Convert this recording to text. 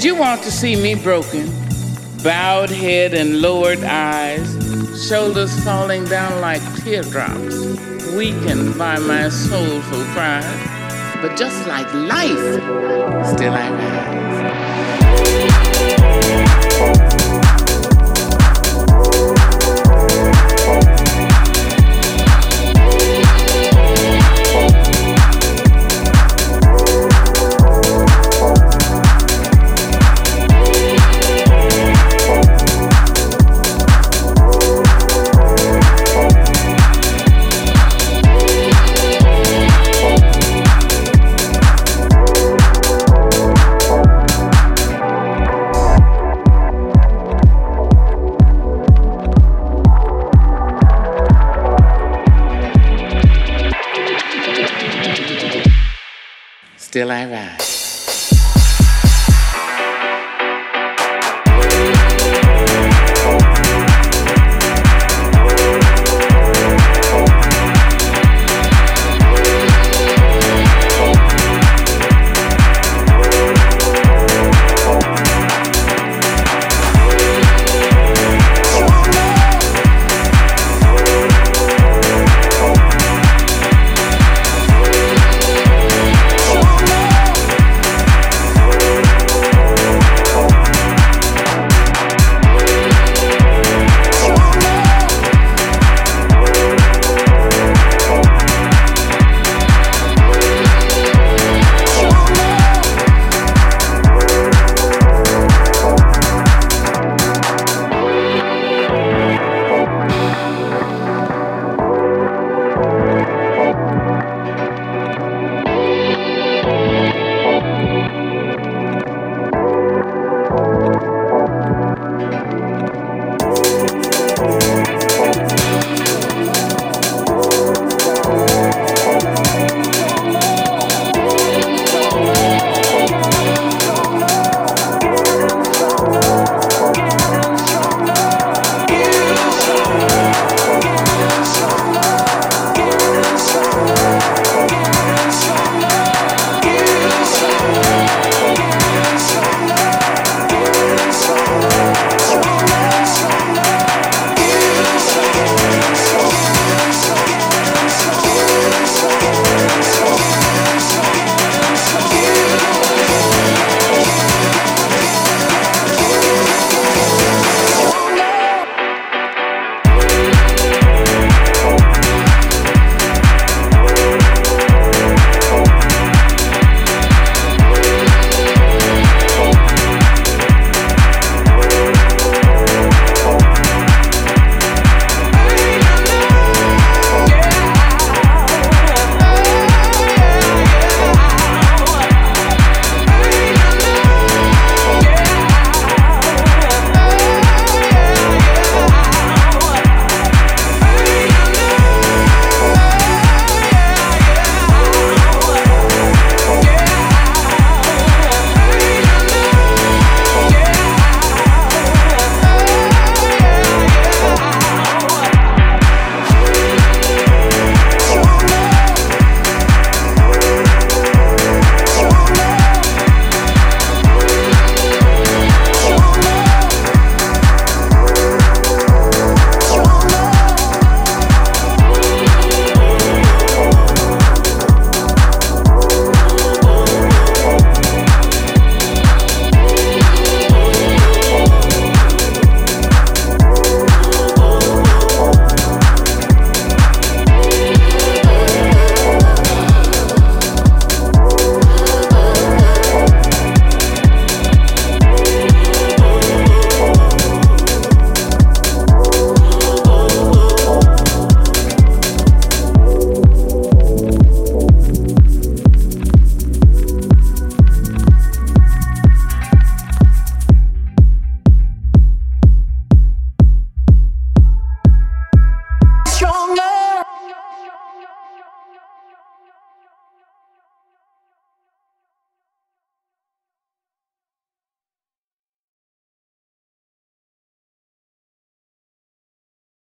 Did you want to see me broken? Bowed head and lowered eyes, shoulders falling down like teardrops, weakened by my soulful cries. But just like life, still I rise. Still I rise.